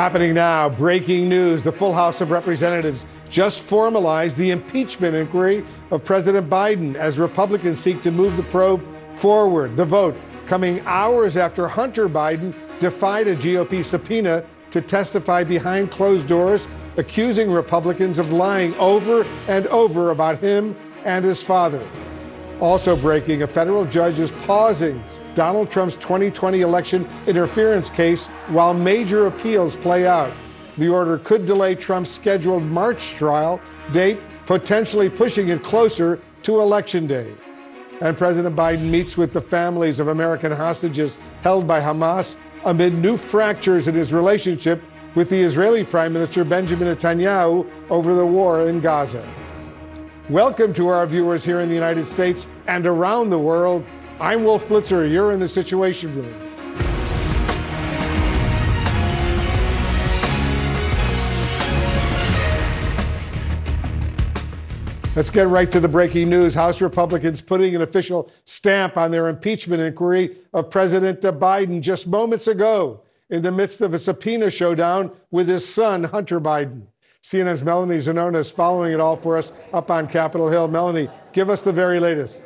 Happening now, breaking news. The full House of Representatives just formalized the impeachment inquiry of President Biden as Republicans seek to move the probe forward. The vote coming hours after Hunter Biden defied a GOP subpoena to testify behind closed doors, accusing Republicans of lying over and over about him and his father. Also breaking, a federal judge is pausing Donald Trump's 2020 election interference case while major appeals play out. The order could delay Trump's scheduled March trial date, potentially pushing it closer to Election Day. And President Biden meets with the families of American hostages held by Hamas amid new fractures in his relationship with the Israeli Prime Minister Benjamin Netanyahu over the war in Gaza. Welcome to our viewers here in the United States and around the world. I'm Wolf Blitzer. You're in the Situation Room. Let's get right to the breaking news. House Republicans putting an official stamp on their impeachment inquiry of President Biden just moments ago in the midst of a subpoena showdown with his son, Hunter Biden. CNN's Melanie Zanona is following it all for us up on Capitol Hill. Melanie, give us the very latest.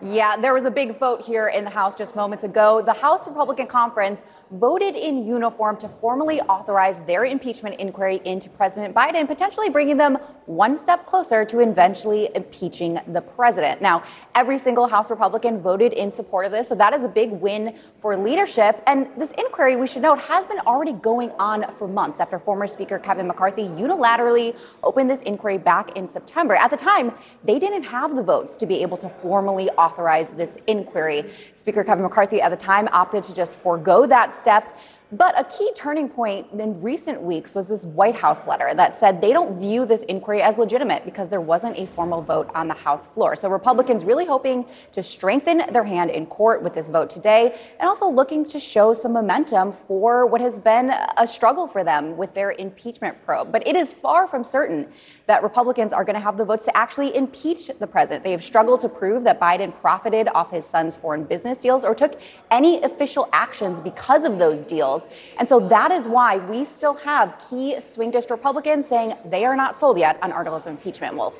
Yeah, there was a big vote here in the House just moments ago. The House Republican Conference voted in uniform to formally authorize their impeachment inquiry into President Biden, potentially bringing them one step closer to eventually impeaching the president. Now, every single House Republican voted in support of this, so that is a big win for leadership. And this inquiry, we should note, has been already going on for months after former Speaker Kevin McCarthy unilaterally opened this inquiry back in September. At the time, they didn't have the votes to be able to formally authorize authorize this inquiry. Speaker Kevin McCarthy at the time opted to just forego that step. But a key turning point in recent weeks was this White House letter that said they don't view this inquiry as legitimate because there wasn't a formal vote on the House floor. So Republicans really hoping to strengthen their hand in court with this vote today and also looking to show some momentum for what has been a struggle for them with their impeachment probe. But it is far from certain that Republicans are going to have the votes to actually impeach the president. They have struggled to prove that Biden profited off his son's foreign business deals or took any official actions because of those deals. And so that is why we still have key swing district Republicans saying they are not sold yet on articles of impeachment, Wolf.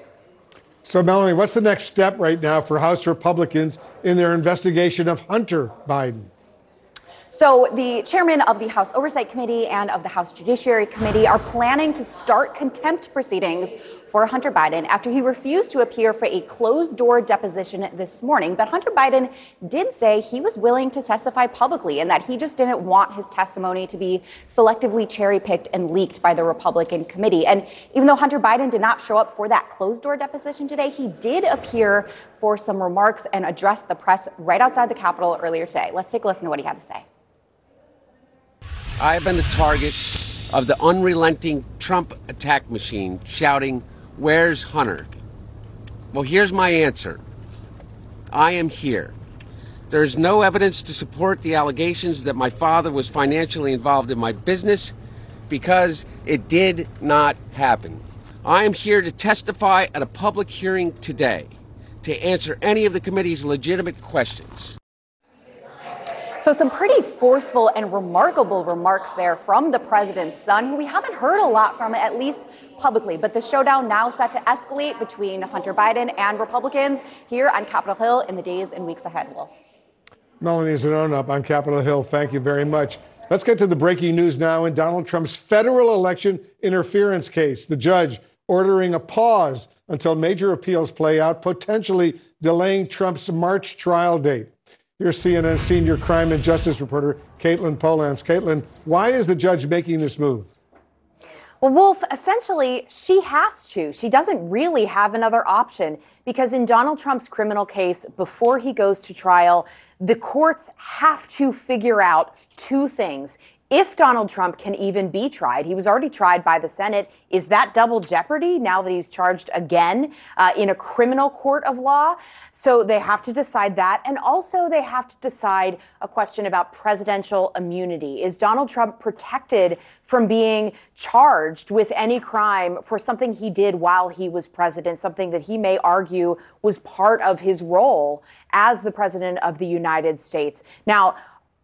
So, Melanie, what's the next step right now for House Republicans in their investigation of Hunter Biden? So, the chairman of the House Oversight Committee and of the House Judiciary Committee are planning to start contempt proceedings for Hunter Biden after he refused to appear for a closed door deposition this morning. But Hunter Biden did say he was willing to testify publicly and that he just didn't want his testimony to be selectively cherry picked and leaked by the Republican committee. And even though Hunter Biden did not show up for that closed door deposition today, he did appear for some remarks and address the press right outside the Capitol earlier today. Let's take a listen to what he had to say. I've been the target of the unrelenting Trump attack machine shouting, Where's Hunter? Well, here's my answer I am here. There is no evidence to support the allegations that my father was financially involved in my business because it did not happen. I am here to testify at a public hearing today to answer any of the committee's legitimate questions. So, some pretty forceful and remarkable remarks there from the president's son, who we haven't heard a lot from, at least publicly. But the showdown now set to escalate between Hunter Biden and Republicans here on Capitol Hill in the days and weeks ahead, Wolf. Melanie Zanona up on Capitol Hill. Thank you very much. Let's get to the breaking news now in Donald Trump's federal election interference case. The judge ordering a pause until major appeals play out, potentially delaying Trump's March trial date. Here's CNN senior crime and justice reporter Katelyn Polantz. Katelyn, why is the judge making this move? Well, Wolf, essentially, she has to. She doesn't really have another option because in Donald Trump's criminal case, before he goes to trial, the courts have to figure out two things if Donald Trump can even be tried. He was already tried by the Senate. Is that double jeopardy now that he's charged again uh, in a criminal court of law? So they have to decide that. And also, they have to decide a question about presidential immunity. Is Donald Trump protected from being charged with any crime for something he did while he was president, something that he may argue was part of his role as the president of the United States? Now,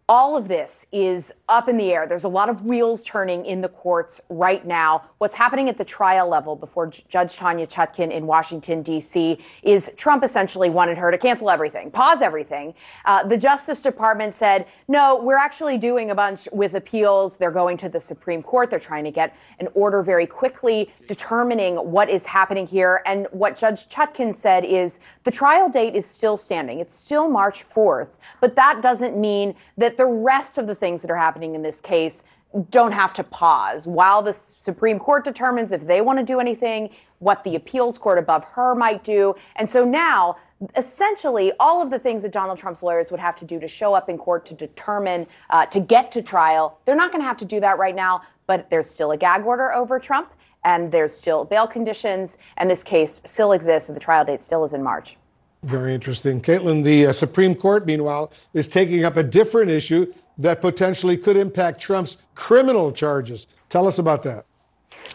all of this is up in the air. There's a lot of wheels turning in the courts right now. What's happening at the trial level before Judge Tanya Chutkan in Washington, D.C., is Trump essentially wanted her to cancel everything, pause everything. Uh, the Justice Department said, no, we're actually doing a bunch with appeals. They're going to the Supreme Court. They're trying to get an order very quickly determining what is happening here. And what Judge Chutkan said is the trial date is still standing. It's still March 4th, but that doesn't mean that that the rest of the things that are happening in this case don't have to pause while the Supreme Court determines if they want to do anything, what the appeals court above her might do. And so now, essentially, all of the things that Donald Trump's lawyers would have to do to show up in court to determine, uh, to get to trial, they're not going to have to do that right now, but there's still a gag order over Trump, and there's still bail conditions, and this case still exists, and the trial date still is in March. Very interesting. Katelyn, the uh, Supreme Court, meanwhile, is taking up a different issue that potentially could impact Trump's criminal charges. Tell us about that.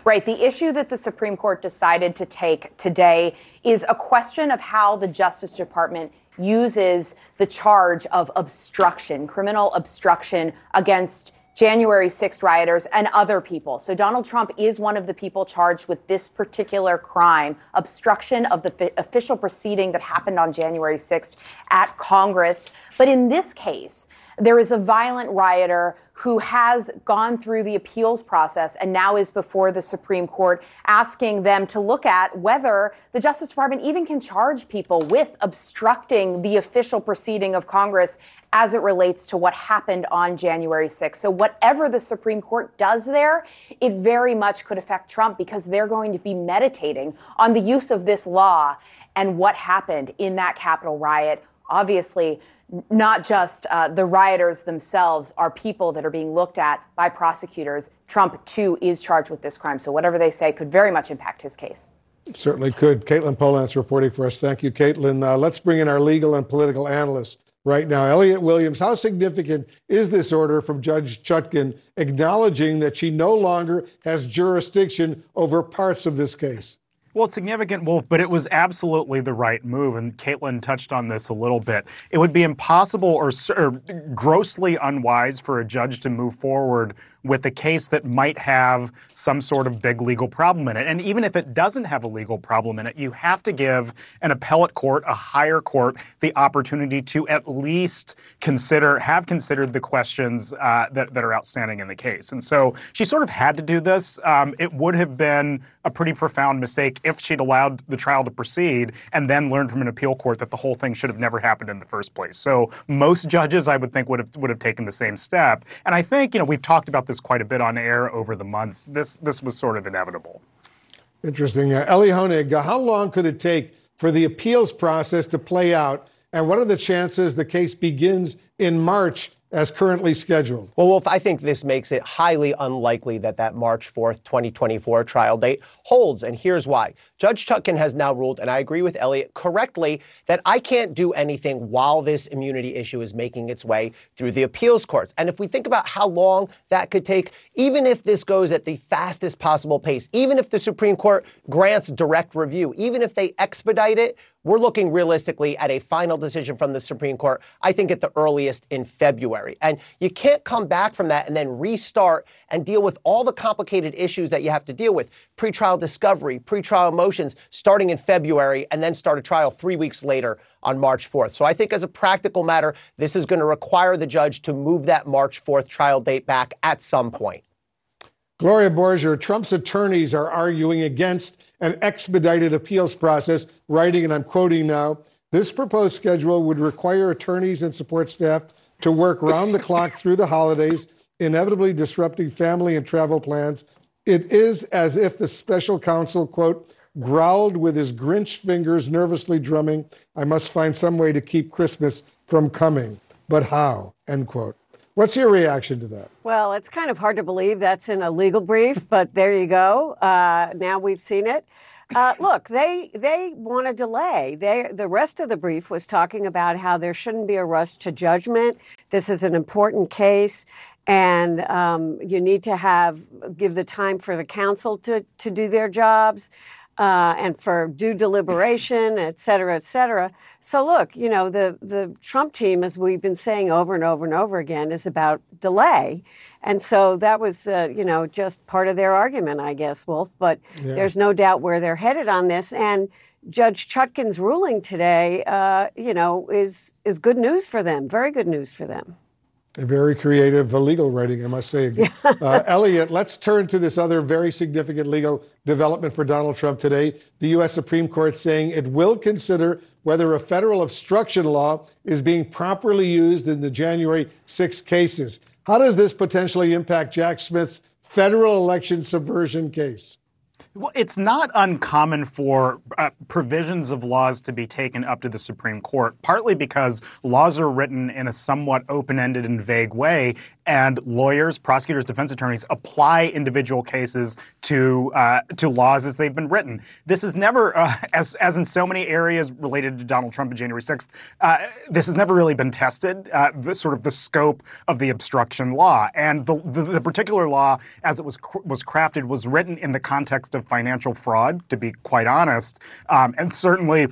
Right. The issue that the Supreme Court decided to take today is a question of how the Justice Department uses the charge of obstruction, criminal obstruction against January 6th rioters and other people. So Donald Trump is one of the people charged with this particular crime, obstruction of the fi- official proceeding that happened on January 6th at Congress. But in this case, there is a violent rioter who has gone through the appeals process and now is before the Supreme Court asking them to look at whether the Justice Department even can charge people with obstructing the official proceeding of Congress as it relates to what happened on January 6th. So, whatever the Supreme Court does there, it very much could affect Trump because they're going to be meditating on the use of this law and what happened in that Capitol riot. Obviously, not just uh, the rioters themselves are people that are being looked at by prosecutors. Trump, too, is charged with this crime. So whatever they say could very much impact his case. Certainly could. Katelyn Polantz reporting for us. Thank you, Katelyn. Uh, let's bring in our legal and political analyst right now. Elliot Williams, how significant is this order from Judge Chutkan acknowledging that she no longer has jurisdiction over parts of this case? Well, it's significant, Wolf, but it was absolutely the right move. And Katelyn touched on this a little bit. It would be impossible or, or, grossly unwise for a judge to move forward with a case that might have some sort of big legal problem in it. And even if it doesn't have a legal problem in it, you have to give an appellate court, a higher court, the opportunity to at least consider, have considered the questions uh, that, that are outstanding in the case. And so she sort of had to do this. Um, it would have been a pretty profound mistake if she'd allowed the trial to proceed and then learned from an appeal court that the whole thing should have never happened in the first place. So most judges, I would think, would have would have taken the same step. And I think, you know, we've talked about this quite a bit on air over the months. This this was sort of inevitable. Interesting. Uh, Elie Honig, uh, how long could it take for the appeals process to play out? And what are the chances the case begins in March as currently scheduled? Well, Wolf, I think this makes it highly unlikely that that March 4th, 2024 trial date holds. And here's why. Judge Chutkan has now ruled, and I agree with Elliot correctly, that I can't do anything while this immunity issue is making its way through the appeals courts. And if we think about how long that could take, even if this goes at the fastest possible pace, even if the Supreme Court grants direct review, even if they expedite it, we're looking realistically at a final decision from the Supreme Court, I think at the earliest in February. And you can't come back from that and then restart and deal with all the complicated issues that you have to deal with pretrial discovery, pretrial motions starting in February, and then start a trial three weeks later on March 4th. So I think as a practical matter, this is going to require the judge to move that March 4th trial date back at some point. Gloria Borger, Trump's attorneys are arguing against an expedited appeals process, writing, and I'm quoting now this proposed schedule would require attorneys and support staff to work round the clock through the holidays, inevitably disrupting family and travel plans. It is as if the special counsel, quote, growled with his Grinch fingers nervously drumming, I must find some way to keep Christmas from coming. But how? End quote. What's your reaction to that? Well, it's kind of hard to believe that's in a legal brief, but there you go. Uh, now we've seen it. Uh, look, they they want to delay. They the rest of the brief was talking about how there shouldn't be a rush to judgment. This is an important case, and um, you need to have give the time for the counsel to to do their jobs. uh, and for due deliberation, et cetera, et cetera. So look, you know, the, the Trump team, as we've been saying over and over and over again, is about delay. And so that was, uh, you know, just part of their argument, I guess, Wolf. But yeah. there's no doubt where they're headed on this. And Judge Chutkan's ruling today, uh, you know, is is good news for them. Very good news for them. A very creative legal writing, I must say. uh, Elliot, let's turn to this other very significant legal development for Donald Trump today. The U.S. Supreme Court saying it will consider whether a federal obstruction law is being properly used in the January 6 cases. How does this potentially impact Jack Smith's federal election subversion case? Well, it's not uncommon for uh, provisions of laws to be taken up to the Supreme Court, partly because laws are written in a somewhat open ended and vague way, and lawyers, prosecutors, defense attorneys apply individual cases to uh, to laws as they've been written. This is never, uh, as as in so many areas related to Donald Trump and January 6th, uh, this has never really been tested. Uh, the sort of the scope of the obstruction law and the, the, the particular law, as it was was crafted, was written in the context of financial fraud. To be quite honest, um, and certainly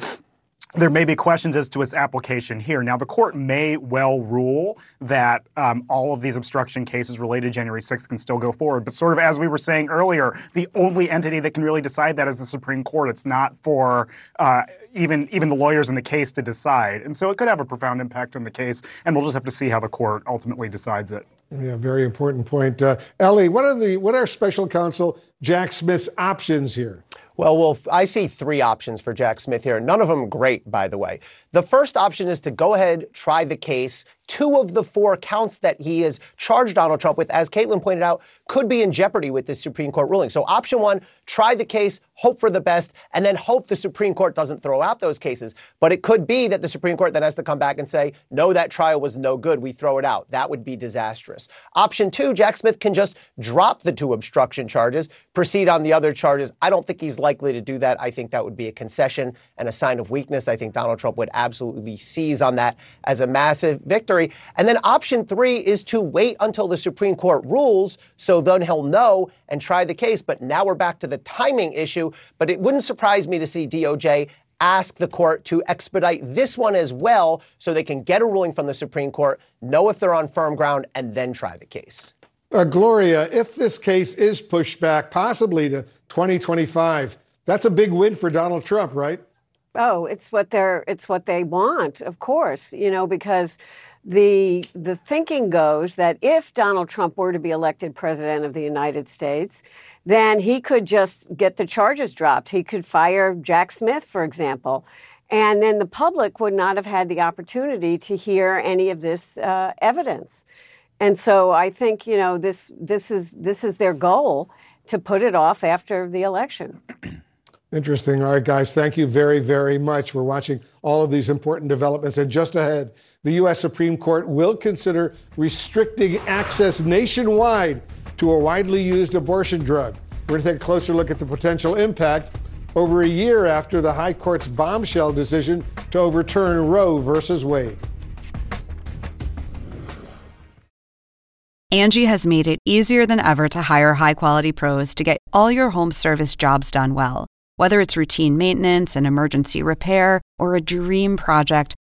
there may be questions as to its application here. Now, the court may well rule that um, all of these obstruction cases related to January 6th can still go forward. But, sort of as we were saying earlier, the only entity that can really decide that is the Supreme Court. It's not for uh, even even the lawyers in the case to decide. And so it could have a profound impact on the case, and we'll just have to see how the court ultimately decides it. Yeah, very important point. Uh, Elie, what are the what are special counsel Jack Smith's options here? Well, Wolf, I see three options for Jack Smith here. None of them great, by the way. The first option is to go ahead, try the case. Two of the four counts that he has charged Donald Trump with, as Katelyn pointed out, could be in jeopardy with this Supreme Court ruling. So, option one, try the case, hope for the best, and then hope the Supreme Court doesn't throw out those cases. But it could be that the Supreme Court then has to come back and say, no, that trial was no good. We throw it out. That would be disastrous. Option two, Jack Smith can just drop the two obstruction charges, proceed on the other charges. I don't think he's likely to do that. I think that would be a concession and a sign of weakness. I think Donald Trump would absolutely seize on that as a massive victory. And then option three is to wait until the Supreme Court rules so then he'll know and try the case. But now we're back to the timing issue. But it wouldn't surprise me to see DOJ ask the court to expedite this one as well so they can get a ruling from the Supreme Court, know if they're on firm ground, and then try the case. Uh, Gloria, if this case is pushed back possibly to 2025, that's a big win for Donald Trump, right? Oh, it's what they're it's what they want, of course, you know, because the the thinking goes that if Donald Trump were to be elected president of the United States, then he could just get the charges dropped. He could fire Jack Smith, for example. And then the public would not have had the opportunity to hear any of this uh, evidence. And so I think you know this this is this is their goal to put it off after the election. Interesting. All right, guys, thank you very, very much. We're watching all of these important developments. And just ahead, the U.S. Supreme Court will consider restricting access nationwide to a widely used abortion drug. We're going to take a closer look at the potential impact over a year after the High Court's bombshell decision to overturn Roe versus Wade. Angie has made it easier than ever to hire high quality pros to get all your home service jobs done well. Whether it's routine maintenance, and emergency repair, or a dream project,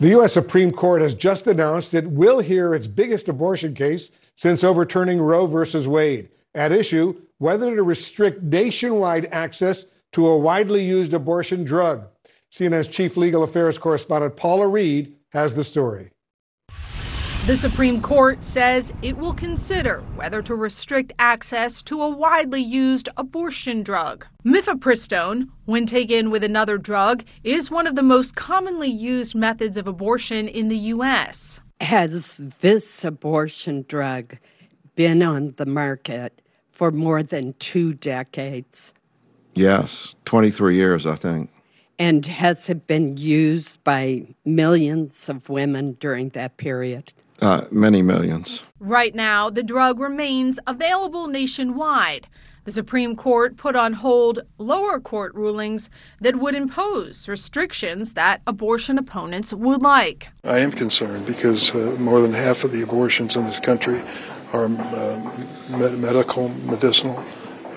The U.S. Supreme Court has just announced it will hear its biggest abortion case since overturning Roe v. Wade. At issue, whether to restrict nationwide access to a widely used abortion drug. CNN's chief legal affairs correspondent Paula Reed has the story. The Supreme Court says it will consider whether to restrict access to a widely used abortion drug. Mifepristone, when taken with another drug, is one of the most commonly used methods of abortion in the U.S. Has this abortion drug been on the market for more than two decades? Yes, 23 years, I think. And has it been used by millions of women during that period? Uh, many millions. Right now, the drug remains available nationwide. The Supreme Court put on hold lower court rulings that would impose restrictions that abortion opponents would like. I am concerned because uh, more than half of the abortions in this country are uh, medical, medicinal.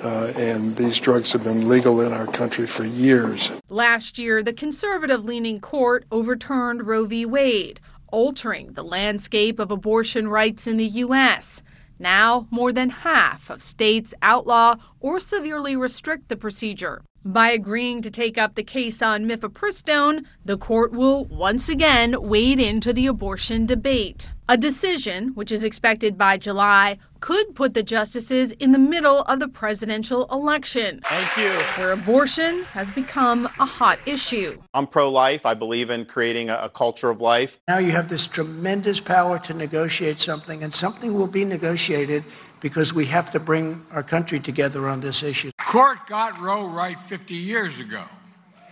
Uh, and these drugs have been legal in our country for years. Last year, the conservative leaning court overturned Roe v. Wade, altering the landscape of abortion rights in the U.S. Now, more than half of states outlaw or severely restrict the procedure. By agreeing to take up the case on mifepristone, the court will once again wade into the abortion debate. A decision, which is expected by July, could put the justices in the middle of the presidential election. Thank you. Where abortion has become a hot issue. I'm pro life. I believe in creating a, a, culture of life. Now you have this tremendous power to negotiate something, and something will be negotiated because we have to bring our country together on this issue. Court got Roe right 50 years ago.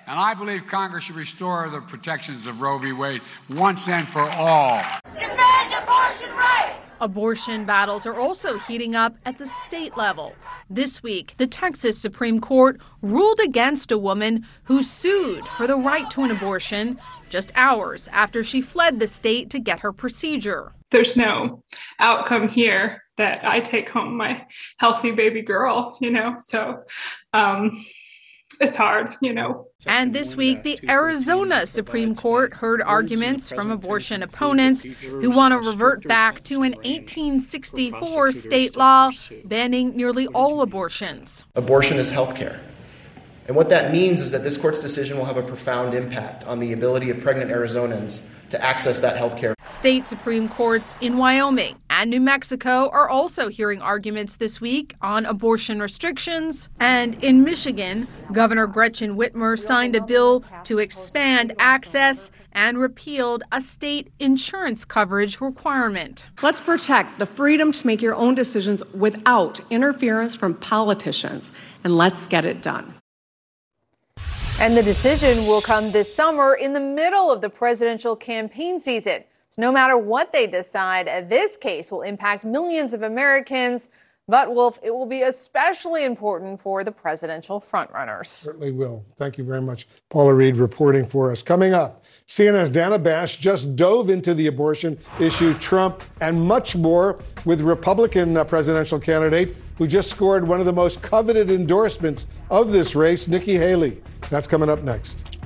And I believe Congress should restore the protections of Roe v. Wade once and for all. Defend abortion rights! Abortion battles are also heating up at the state level. This week, the Texas Supreme Court ruled against a woman who sued for the right to an abortion just hours after she fled the state to get her procedure. There's no outcome here that I take home my healthy baby girl, you know? So, um, it's hard, you know. And this week, the Arizona Supreme Court heard arguments from abortion opponents who want to revert back to an 1864 state law banning nearly all abortions. Abortion is health care. And what that means is that this court's decision will have a profound impact on the ability of pregnant Arizonans to access that health care. State Supreme Courts in Wyoming and New Mexico are also hearing arguments this week on abortion restrictions. And in Michigan, Governor Gretchen Whitmer signed a bill to expand access and repealed a state insurance coverage requirement. Let's protect the freedom to make your own decisions without interference from politicians, and let's get it done. And the decision will come this summer in the middle of the presidential campaign season. So no matter what they decide, this case will impact millions of Americans. But, Wolf, it will be especially important for the presidential frontrunners. Certainly will. Thank you very much. Paula Reed reporting for us. Coming up, CNN's Dana Bash just dove into the abortion issue, Trump, and much more with Republican uh, presidential candidate who just scored one of the most coveted endorsements of this race, Nikki Haley. That's coming up next.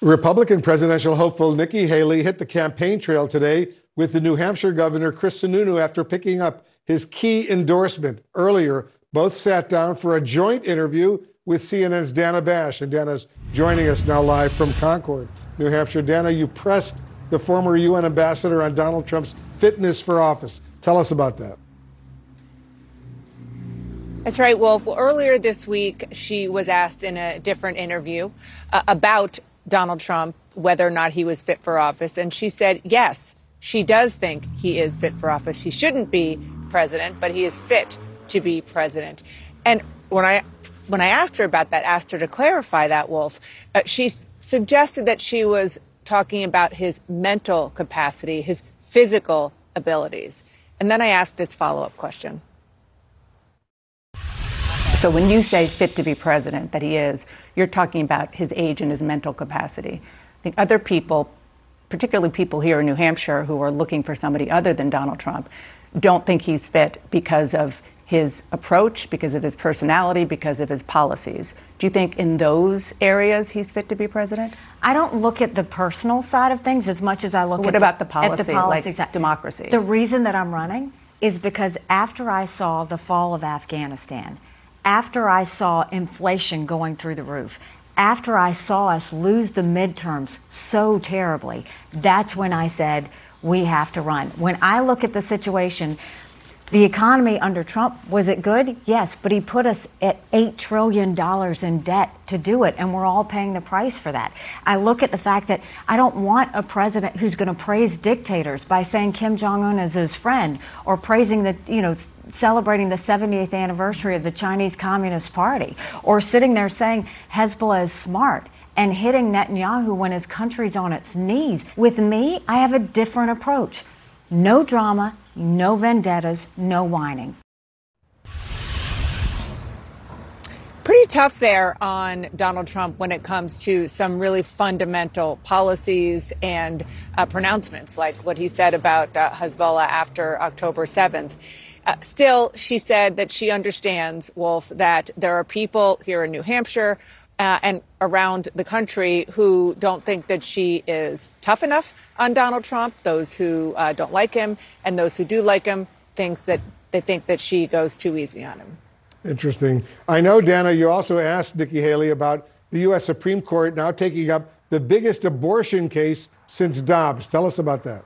Republican presidential hopeful Nikki Haley hit the campaign trail today with the New Hampshire governor Chris Sununu after picking up his key endorsement. Earlier, both sat down for a joint interview with CNN's Dana Bash. And Dana's joining us now live from Concord, New Hampshire. Dana, you pressed the former UN ambassador on Donald Trump's fitness for office. Tell us about that. That's right, Wolf. Well, earlier this week, she was asked in a different interview uh, about Donald Trump, whether or not he was fit for office. And she said, yes, she does think he is fit for office. He shouldn't be president, but he is fit to be president. And when I when I asked her about that, asked her to clarify that, Wolf, uh, she s- suggested that she was talking about his mental capacity, his physical abilities. And then I asked this follow up question. So when you say fit to be president, that he is, you're talking about his age and his mental capacity. I think other people, particularly people here in New Hampshire who are looking for somebody other than Donald Trump, don't think he's fit because of his approach, because of his personality, because of his policies. Do you think in those areas he's fit to be president? I don't look at the personal side of things as much as I look what at about the, the policy, at the policy like side. democracy? The reason that I'm running is because after I saw the fall of Afghanistan, after I saw inflation going through the roof, after I saw us lose the midterms so terribly, that's when I said, we have to run. When I look at the situation, the economy under Trump, was it good? Yes, but he put us at $8 trillion in debt to do it, and we're all paying the price for that. I look at the fact that I don't want a president who's going to praise dictators by saying Kim Jong un is his friend or praising the, you know, celebrating the 70th anniversary of the Chinese Communist Party or sitting there saying Hezbollah is smart and hitting Netanyahu when his country's on its knees. With me, I have a different approach. No drama, no vendettas, no whining. Pretty tough there on Donald Trump when it comes to some really fundamental policies and uh, pronouncements, like what he said about uh, Hezbollah after October 7th. Uh, still, she said that she understands, Wolf, that there are people here in New Hampshire uh, and around the country who don't think that she is tough enough on Donald Trump, those who uh, don't like him, and those who do like him thinks that they think that she goes too easy on him. Interesting. I know, Dana, you also asked Nikki Haley about the U.S. Supreme Court now taking up the biggest abortion case since Dobbs. Tell us about that.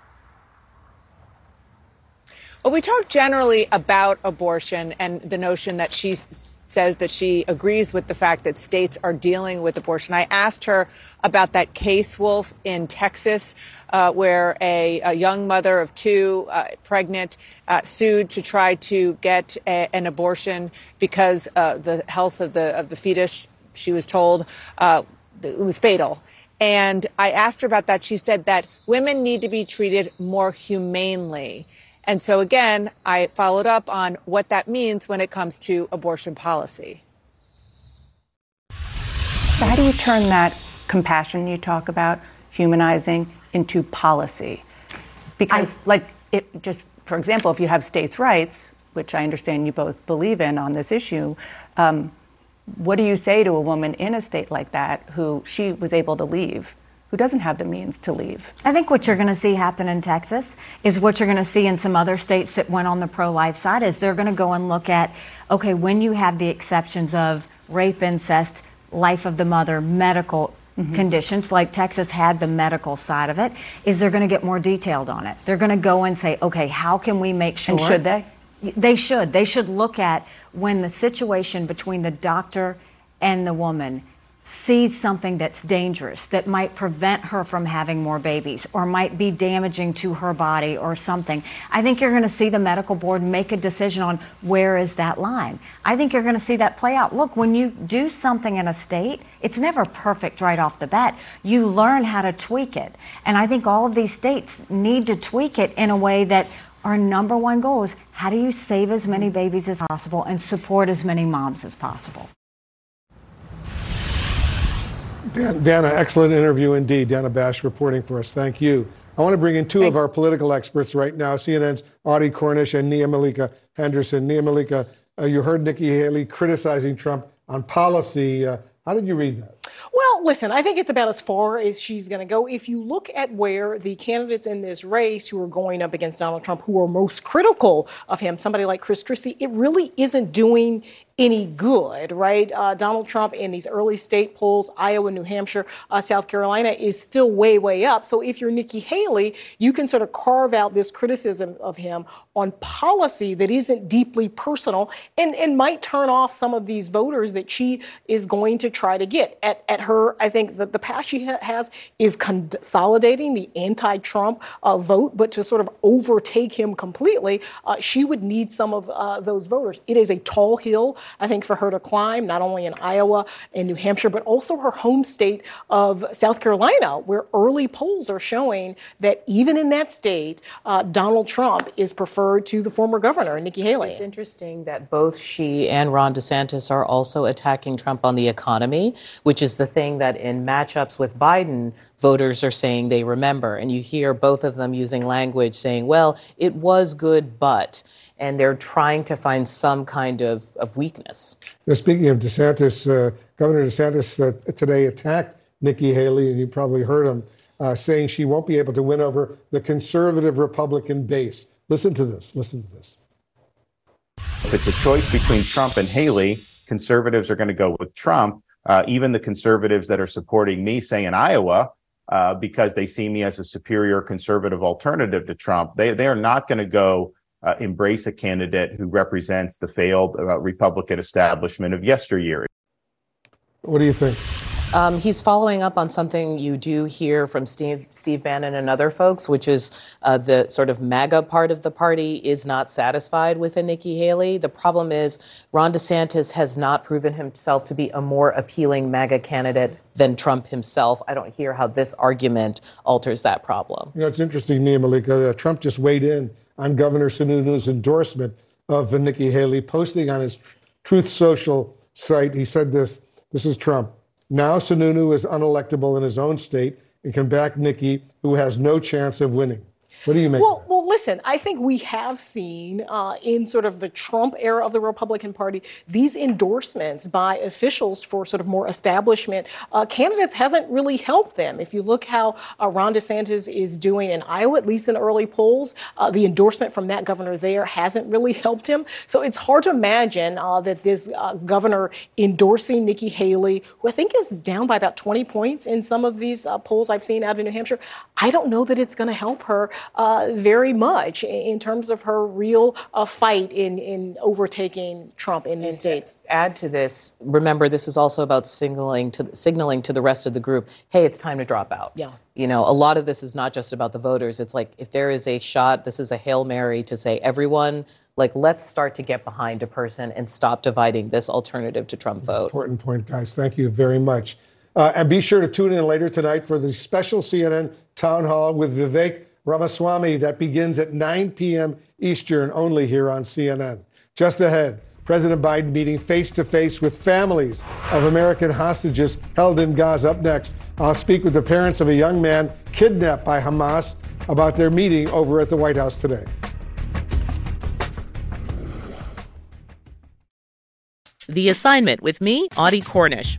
Well, we talk generally about abortion and the notion that she says that she agrees with the fact that states are dealing with abortion. I asked her about that case, Wolf, in Texas, uh, where a, a, young mother of two, uh, pregnant, uh, sued to try to get a, an abortion because uh, the health of the of the fetus, she was told, uh, it was fatal. And I asked her about that. She said that women need to be treated more humanely. And so again, I followed up on what that means when it comes to abortion policy. So how do you turn that compassion you talk about, humanizing, into policy? Because, I, like, it just, for example, if you have states' rights, which I understand you both believe in on this issue, um, what do you say to a woman in a state like that who she was able to leave? Who doesn't have the means to leave. I think what you're going to see happen in Texas is what you're going to see in some other states that went on the pro life side is they're going to go and look at okay, when you have the exceptions of rape, incest, life of the mother, medical Mm-hmm. conditions like Texas had the medical side of it is they're going to get more detailed on it. They're going to go and say, okay, how can we make sure? And should they? They should. They should look at when the situation between the doctor and the woman sees something that's dangerous that might prevent her from having more babies or might be damaging to her body or something i think you're going to see the medical board make a decision on where is that line. I think you're going to see that play out. Look when you do something in a state it's never perfect right off the bat. You learn how to tweak it. And i think all of these states need to tweak it in a way that our number one goal is how do you save as many babies as possible and support as many moms as possible Dan, Dana, excellent interview indeed. Dana Bash reporting for us. Thank you. I want to bring in two Thanks. of our political experts right now CNN's Audie Cornish and Nia Malika Henderson. Nia Malika, uh, you heard Nikki Haley criticizing Trump on policy. Uh, how did you read that? Well, listen, I think it's about as far as she's going to go. If you look at where the candidates in this race who are going up against Donald Trump, who are most critical of him, somebody like Chris Christie, it really isn't doing any good, right? Uh, Donald Trump in these early state polls, Iowa, New Hampshire, uh, South Carolina, is still way, way up. So if you're Nikki Haley, you can sort of carve out this criticism of him on policy that isn't deeply personal and, and might turn off some of these voters that she is going to try to get. At, at her, I think that the path she ha- has is consolidating the anti Trump uh, vote, but to sort of overtake him completely, uh, she would need some of uh, those voters. It is a tall hill. I think, for her to climb, not only in Iowa and New Hampshire, but also her home state of South Carolina, where early polls are showing that even in that state, uh, Donald Trump is preferred to the former governor, Nikki Haley. It's interesting that both she and Ron DeSantis are also attacking Trump on the economy, which is the thing that in matchups with Biden, voters are saying they remember. And you hear both of them using language saying, well, it was good, but and they're trying to find some kind of, of weakness. Now, speaking of DeSantis, uh, Governor DeSantis uh, today attacked Nikki Haley, and you probably heard him uh, saying she won't be able to win over the conservative Republican base. Listen to this. Listen to this. If it's a choice between Trump and Haley, conservatives are going to go with Trump. uh, even the conservatives that are supporting me, say in Iowa, uh, because they see me as a superior conservative alternative to Trump, they, they are not going to go uh, embrace a candidate who represents the failed uh, Republican establishment of yesteryear. What do you think? Um, he's following up on something you do hear from Steve, Steve Bannon and other folks, which is uh, the sort of MAGA part of the party is not satisfied with a Nikki Haley. The problem is Ron DeSantis has not proven himself to be a more appealing MAGA candidate than Trump himself. I don't hear how this argument alters that problem. You know, it's interesting, Nia Malika. Uh, Trump just weighed in on Governor Sununu's endorsement of Nikki Haley, posting on his Truth Social site. He said this. This is Trump. Now Sununu is unelectable in his own state and can back Nikki, who has no chance of winning. What do you make? Well, listen. I think we have seen uh, in sort of the Trump era of the Republican Party these endorsements by officials for sort of more establishment uh, candidates hasn't really helped them. If you look how uh, Ron DeSantis is doing in Iowa, at least in early polls, uh, the endorsement from that governor there hasn't really helped him. So it's hard to imagine uh, that this uh, governor endorsing Nikki Haley, who I think is down by about 20 points in some of these polls I've seen out in New Hampshire, I don't know that it's going to help her uh, very much in terms of her real uh, fight in, in overtaking Trump in these states. Add to this, remember this is also about signaling to signaling to the rest of the group, hey, it's time to drop out. Yeah. You know, a lot of this is not just about the voters. It's like if there is a shot, this is a hail mary to say everyone like let's start to get behind a person and stop dividing this alternative to Trump vote. Important point, guys. Thank you very much. Uh, and be sure to tune in later tonight for the special CNN town hall with Vivek Ramaswamy that begins at 9 p.m. Eastern only here on CNN. Just ahead, President Biden meeting face to face with families of American hostages held in Gaza. Up next, I'll speak with the parents of a young man kidnapped by Hamas about their meeting over at the White House today. The assignment with me, Audie Cornish.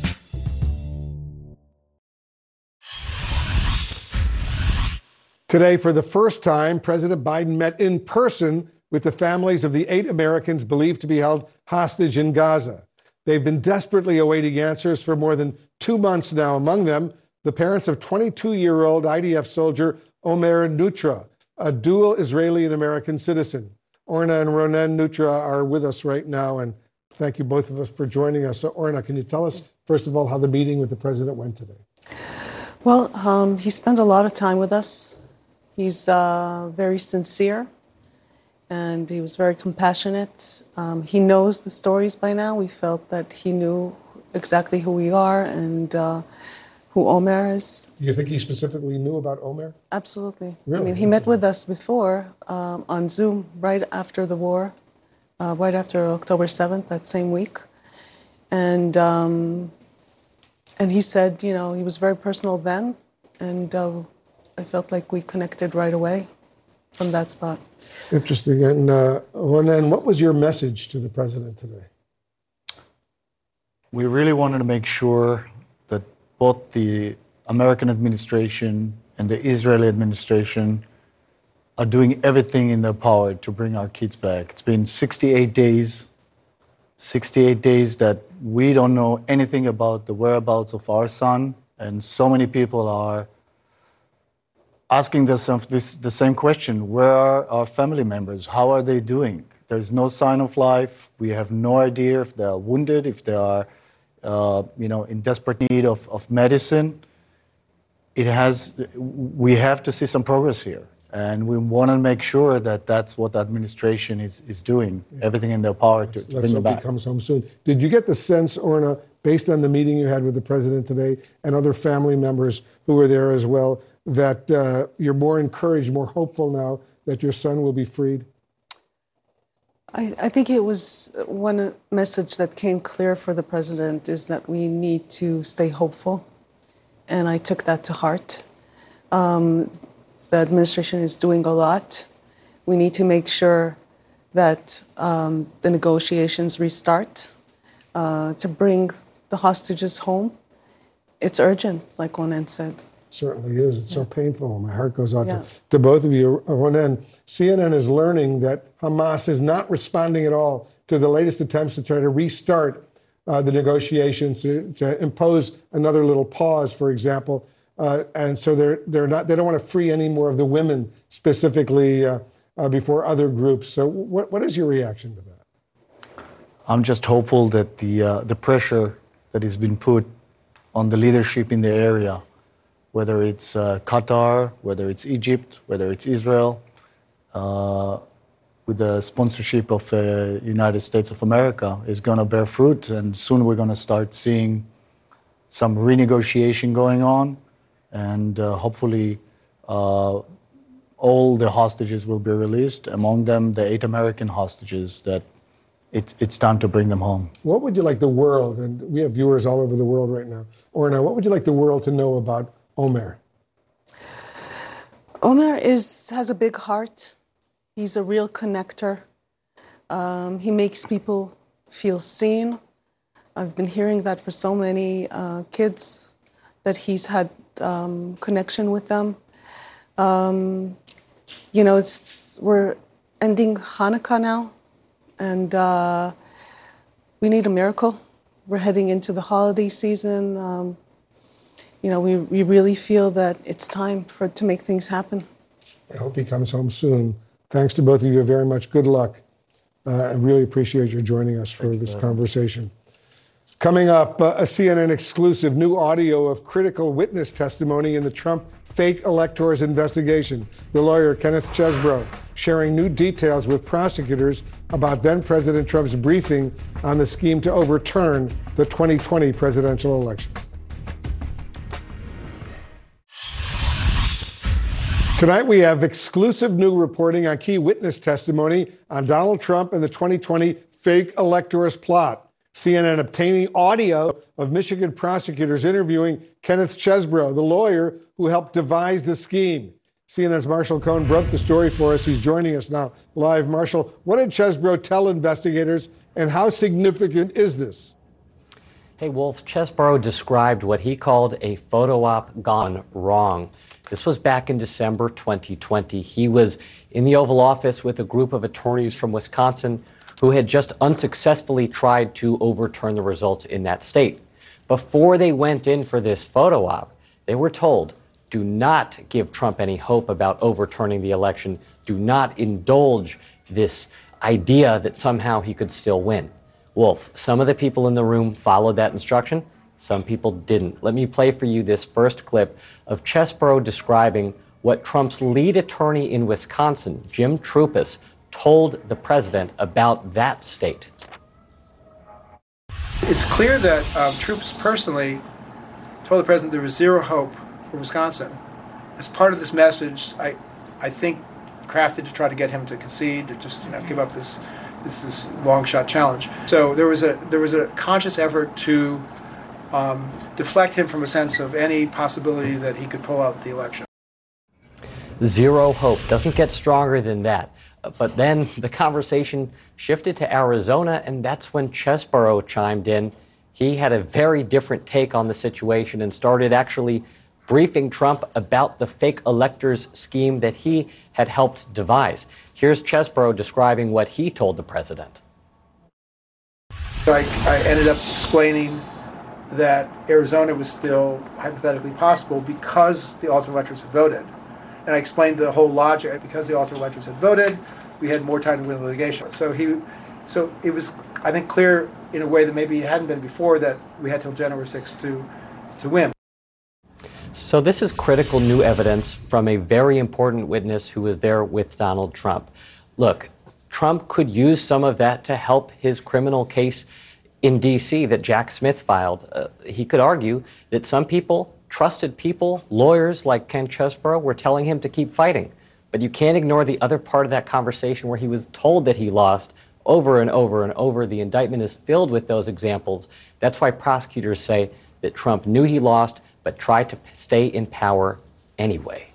Today, for the first time, President Biden met in person with the families of the eight Americans believed to be held hostage in Gaza. They've been desperately awaiting answers for more than two months now. Among them, the parents of 22 year old IDF soldier Omer Neutra, a dual Israeli and American citizen. Orna and Ronen Neutra are with us right now, and thank you both of us for joining us. So, Orna, can you tell us, first of all, how the meeting with the president went today? Well, um, he spent a lot of time with us. He's uh, very sincere and he was very compassionate. Um, he knows the stories by now. We felt that he knew exactly who we are and uh, who Omer is. Do you think he specifically knew about Omer? Absolutely. Really? I mean, he met with us before um, on Zoom right after the war, uh, right after October 7th, that same week. And, um, and he said, you know, he was very personal then. And uh, I felt like we connected right away from that spot. Interesting. And uh, Ronen, what was your message to the president today? We really wanted to make sure that both the American administration and the Israeli administration are doing everything in their power to bring our kids back. It's been 68 days, 68 days that we don't know anything about the whereabouts of our son, and so many people are asking themselves this, the same question where are our family members? How are they doing? There's no sign of life. We have no idea if they are wounded, if they are uh, you know, in desperate need of, of medicine. It has, we have to see some progress here. And we want to make sure that that's what the administration is, is doing, yeah. everything in their power to, to bring them back. comes home soon. Did you get the sense, Orna, based on the meeting you had with the president today and other family members who were there as well, that uh, you're more encouraged, more hopeful now that your son will be freed? I, I, think it was one message that came clear for the president is that we need to stay hopeful. And I took that to heart. Um, the administration is doing a lot. We need to make sure that um, the negotiations restart uh, to bring the hostages home. It's urgent, like Onan said. Certainly is. It's so painful. My heart goes out Yeah. to, to both of you. Ronen, CNN is learning that Hamas is not responding at all to the latest attempts to try to restart uh, the negotiations to, to impose another little pause, for example. Uh, and so they're they're not they don't want to free any more of the women specifically uh, uh, before other groups. So what what is your reaction to that? I'm just hopeful that the, uh, the pressure that has been put on the leadership in the area, whether it's uh, Qatar, whether it's Egypt, whether it's Israel, uh, with the sponsorship of uh, United States of America, is going to bear fruit, and soon we're going to start seeing some renegotiation going on, and uh, hopefully uh, all the hostages will be released. Among them, the eight American hostages that it's, it's time to bring them home. What would you like the world, and we have viewers all over the world right now, or now, what would you like the world to know about Omer? Omer is has a big heart. He's a real connector. Um, he makes people feel seen. I've been hearing that for so many uh, kids that he's had um, connection with them. Um, you know, it's we're ending Hanukkah now, and uh, we need a miracle. We're heading into the holiday season. Um, you know, we, we really feel that it's time for to make things happen. I hope he comes home soon. Thanks to both of you very much. Good luck. Uh, I really appreciate your joining us for this conversation. Coming up, uh, a CNN exclusive new audio of critical witness testimony in the Trump fake electors investigation. The lawyer Kenneth Chesebro sharing new details with prosecutors about then President Trump's briefing on the scheme to overturn the 2020 presidential election. Tonight, we have exclusive new reporting on key witness testimony on Donald Trump and the 2020 fake electors plot. CNN obtaining audio of Michigan prosecutors interviewing Kenneth Chesebro, the lawyer who helped devise the scheme. CNN's Marshall Cohen broke the story for us. He's joining us now live. Marshall, what did Chesebro tell investigators, and how significant is this? Hey, Wolf, Chesebro described what he called a photo op gone wrong. This was back in December 2020. He was in the Oval Office with a group of attorneys from Wisconsin who had just unsuccessfully tried to overturn the results in that state. Before they went in for this photo op, they were told do not give Trump any hope about overturning the election. Do not indulge this idea that somehow he could still win. Wolf, some of the people in the room followed that instruction, some people didn't. Let me play for you this first clip of Chesebro describing what Trump's lead attorney in Wisconsin, Jim Troupis, told the president about that state. It's clear that um, Troupis personally told the president there was zero hope for Wisconsin. As part of this message, I, I think, crafted to try to get him to concede or just you know give up this this, this long shot challenge. So there was a there was a conscious effort to um, deflect him from a sense of any possibility that he could pull out the election. Zero hope. Doesn't get stronger than that. But then the conversation shifted to Arizona, and that's when Chesebro chimed in. He had a very different take on the situation and started actually briefing Trump about the fake electors scheme that he had helped devise. Here's Chesebro describing what he told the president. I, I ended up explaining that Arizona was still hypothetically possible because the alternate electors had voted. And I explained the whole logic because the alternate electors had voted, we had more time to win the litigation. So he, so it was, I think, clear in a way that maybe it hadn't been before that we had till January 6th to, to win. So, this is critical new evidence from a very important witness who was there with Donald Trump. Look, Trump could use some of that to help his criminal case in D.C. that Jack Smith filed. Uh, he could argue that some people, trusted people, lawyers like Ken Chesebro, were telling him to keep fighting. But you can't ignore the other part of that conversation where he was told that he lost over and over and over. The indictment is filled with those examples. That's why prosecutors say that Trump knew he lost, but tried to stay in power anyway.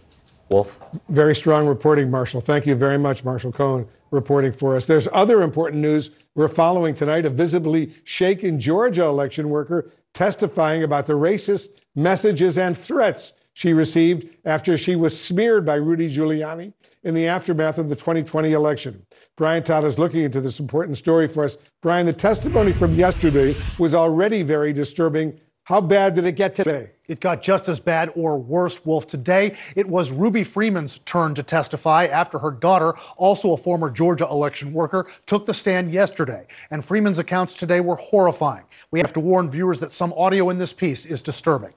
Wolf? Very strong reporting, Marshall. Thank you very much, Marshall Cohen, reporting for us. There's other important news we're following tonight. A visibly shaken Georgia election worker testifying about the racist messages and threats she received after she was smeared by Rudy Giuliani in the aftermath of the 2020 election. Brian Todd is looking into this important story for us. Brian, the testimony from yesterday was already very disturbing. How bad did it get today? It got just as bad or worse, Wolf. Today, it was Ruby Freeman's turn to testify after her daughter, also a former Georgia election worker, took the stand yesterday. And Freeman's accounts today were horrifying. We have to warn viewers that some audio in this piece is disturbing.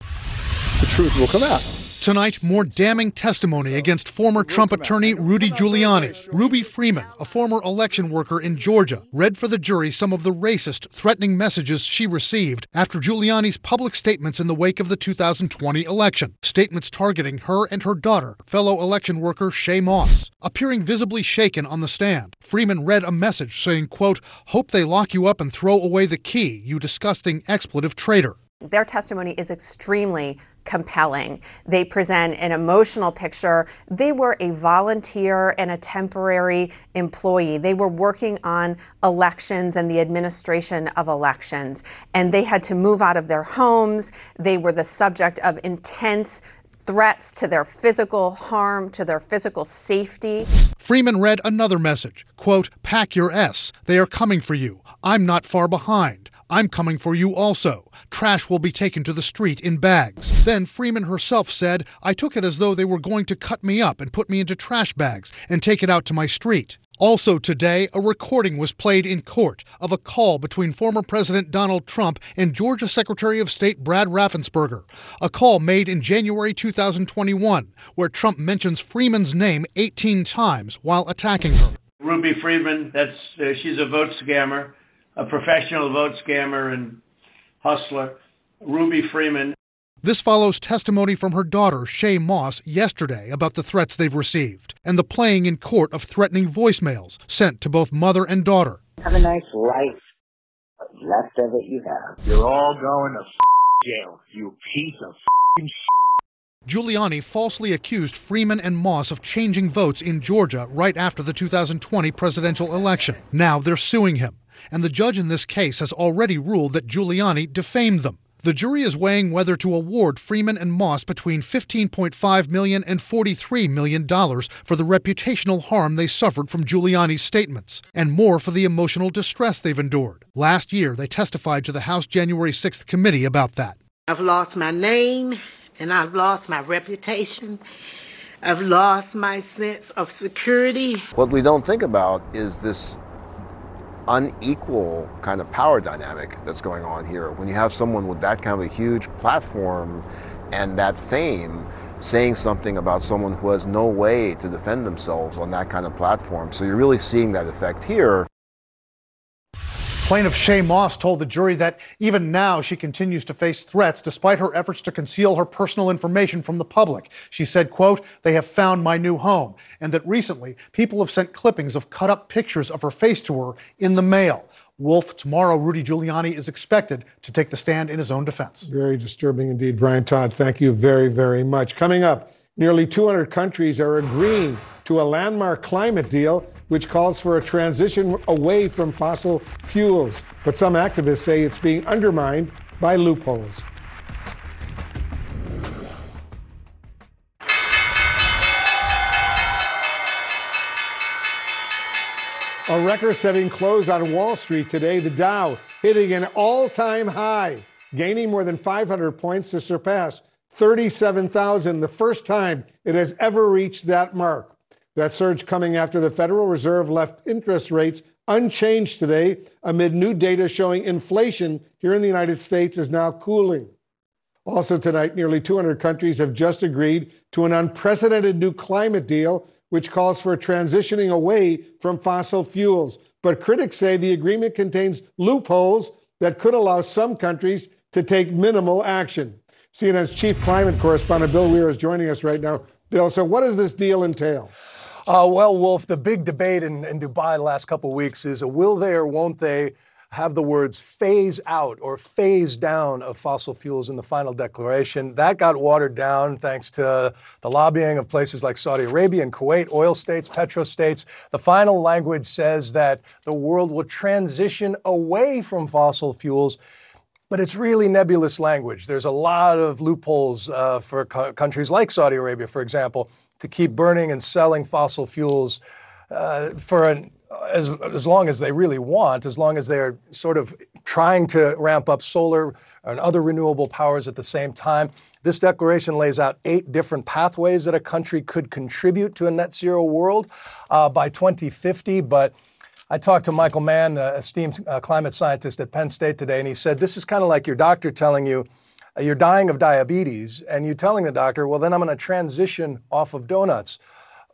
The truth will come out. Tonight, more damning testimony against former Trump attorney Rudy Giuliani. Ruby Freeman, a former election worker in Georgia, read for the jury some of the racist, threatening messages she received after Giuliani's public statements in the wake of the 2020 election. Statements targeting her and her daughter, fellow election worker Shaye Moss. Appearing visibly shaken on the stand, Freeman read a message saying, quote, Hope they lock you up and throw away the key, you disgusting expletive traitor. Their testimony is extremely compelling. They present an emotional picture. They were a volunteer and a temporary employee. They were working on elections and the administration of elections, and they had to move out of their homes. They were the subject of intense threats to their physical harm, to their physical safety. Freeman read another message quote, Pack your S. They are coming for you. I'm not far behind. I'm coming for you also. Trash will be taken to the street in bags. Then Freeman herself said, I took it as though they were going to cut me up and put me into trash bags and take it out to my street. Also today, a recording was played in court of a call between former President Donald Trump and Georgia Secretary of State Brad Raffensperger. A call made in January 2021, where Trump mentions Freeman's name 18 times while attacking her. Ruby Freeman, that's uh, she's a vote scammer a professional vote scammer and hustler, Ruby Freeman. This follows testimony from her daughter, Shaye Moss, yesterday about the threats they've received and the playing in court of threatening voicemails sent to both mother and daughter. Have a nice life. What's left of it you have. You're all going to jail, you piece of Giuliani falsely accused Freeman and Moss of changing votes in Georgia right after the 2020 presidential election. Now they're suing him and the judge in this case has already ruled that Giuliani defamed them. The jury is weighing whether to award Freeman and Moss between $15.5 million and $43 million for the reputational harm they suffered from Giuliani's statements, and more for the emotional distress they've endured. Last year, they testified to the House January 6th committee about that. I've lost my name, and I've lost my reputation. I've lost my sense of security. What we don't think about is this unequal kind of power dynamic that's going on here. When you have someone with that kind of a huge platform and that fame saying something about someone who has no way to defend themselves on that kind of platform. So you're really seeing that effect here. Plaintiff Shaye Moss told the jury that even now she continues to face threats despite her efforts to conceal her personal information from the public. She said, quote, they have found my new home, and that recently people have sent clippings of cut up pictures of her face to her in the mail. Wolf, tomorrow Rudy Giuliani is expected to take the stand in his own defense. Very disturbing indeed. Brian Todd, thank you very, very much. Coming up, nearly 200 countries are agreeing to a landmark climate deal which calls for a transition away from fossil fuels. But some activists say it's being undermined by loopholes. A record setting close on Wall Street today, the Dow hitting an all time high, gaining more than 500 points to surpass 37,000, the first time it has ever reached that mark. That surge coming after the Federal Reserve left interest rates unchanged today amid new data showing inflation here in the United States is now cooling. Also tonight, nearly 200 countries have just agreed to an unprecedented new climate deal, which calls for transitioning away from fossil fuels. But critics say the agreement contains loopholes that could allow some countries to take minimal action. CNN's chief climate correspondent Bill Weir is joining us right now. Bill, so what does this deal entail? Uh, well, Wolf, the big debate in, in Dubai the last couple of weeks is will they or won't they have the words phase out or phase down of fossil fuels in the final declaration. That got watered down thanks to the lobbying of places like Saudi Arabia and Kuwait, oil states, petro states. The final language says that the world will transition away from fossil fuels but it's really nebulous language. There's a lot of loopholes uh, for co- countries like Saudi Arabia, for example, to keep burning and selling fossil fuels uh, for an, as, as long as they really want, as long as they're sort of trying to ramp up solar and other renewable powers at the same time. This declaration lays out eight different pathways that a country could contribute to a net zero world uh, by 2050, but I talked to Michael Mann, the esteemed uh, climate scientist at Penn State today, and he said this is kind of like your doctor telling you you're dying of diabetes, and you're telling the doctor, well, then I'm going to transition off of donuts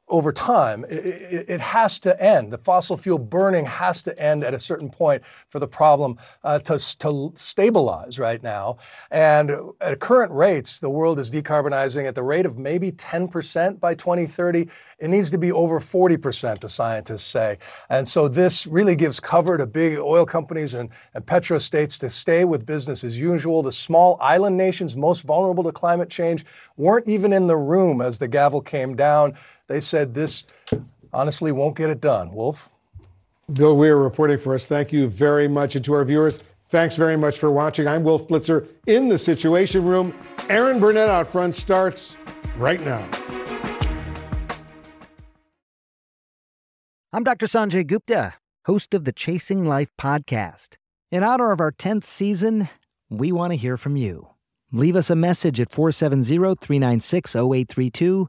over time. It, it, has to end. The fossil fuel burning has to end at a certain point for the problem uh, to, to stabilize right now. And at current rates, the world is decarbonizing at the rate of maybe 10% by 2030. It needs to be over 40%, the scientists say. And so this really gives cover to big oil companies and, and petro states to stay with business as usual. The small island nations most vulnerable to climate change weren't even in the room as the gavel came down. They said this honestly won't get it done. Wolf? Bill Weir reporting for us. Thank you very much. And to our viewers, thanks very much for watching. I'm Wolf Blitzer in the Situation Room. Erin Burnett out front starts right now. I'm Dr. Sanjay Gupta, host of the Chasing Life podcast. In honor of our 10th season, we want to hear from you. Leave us a message at 470 396 0832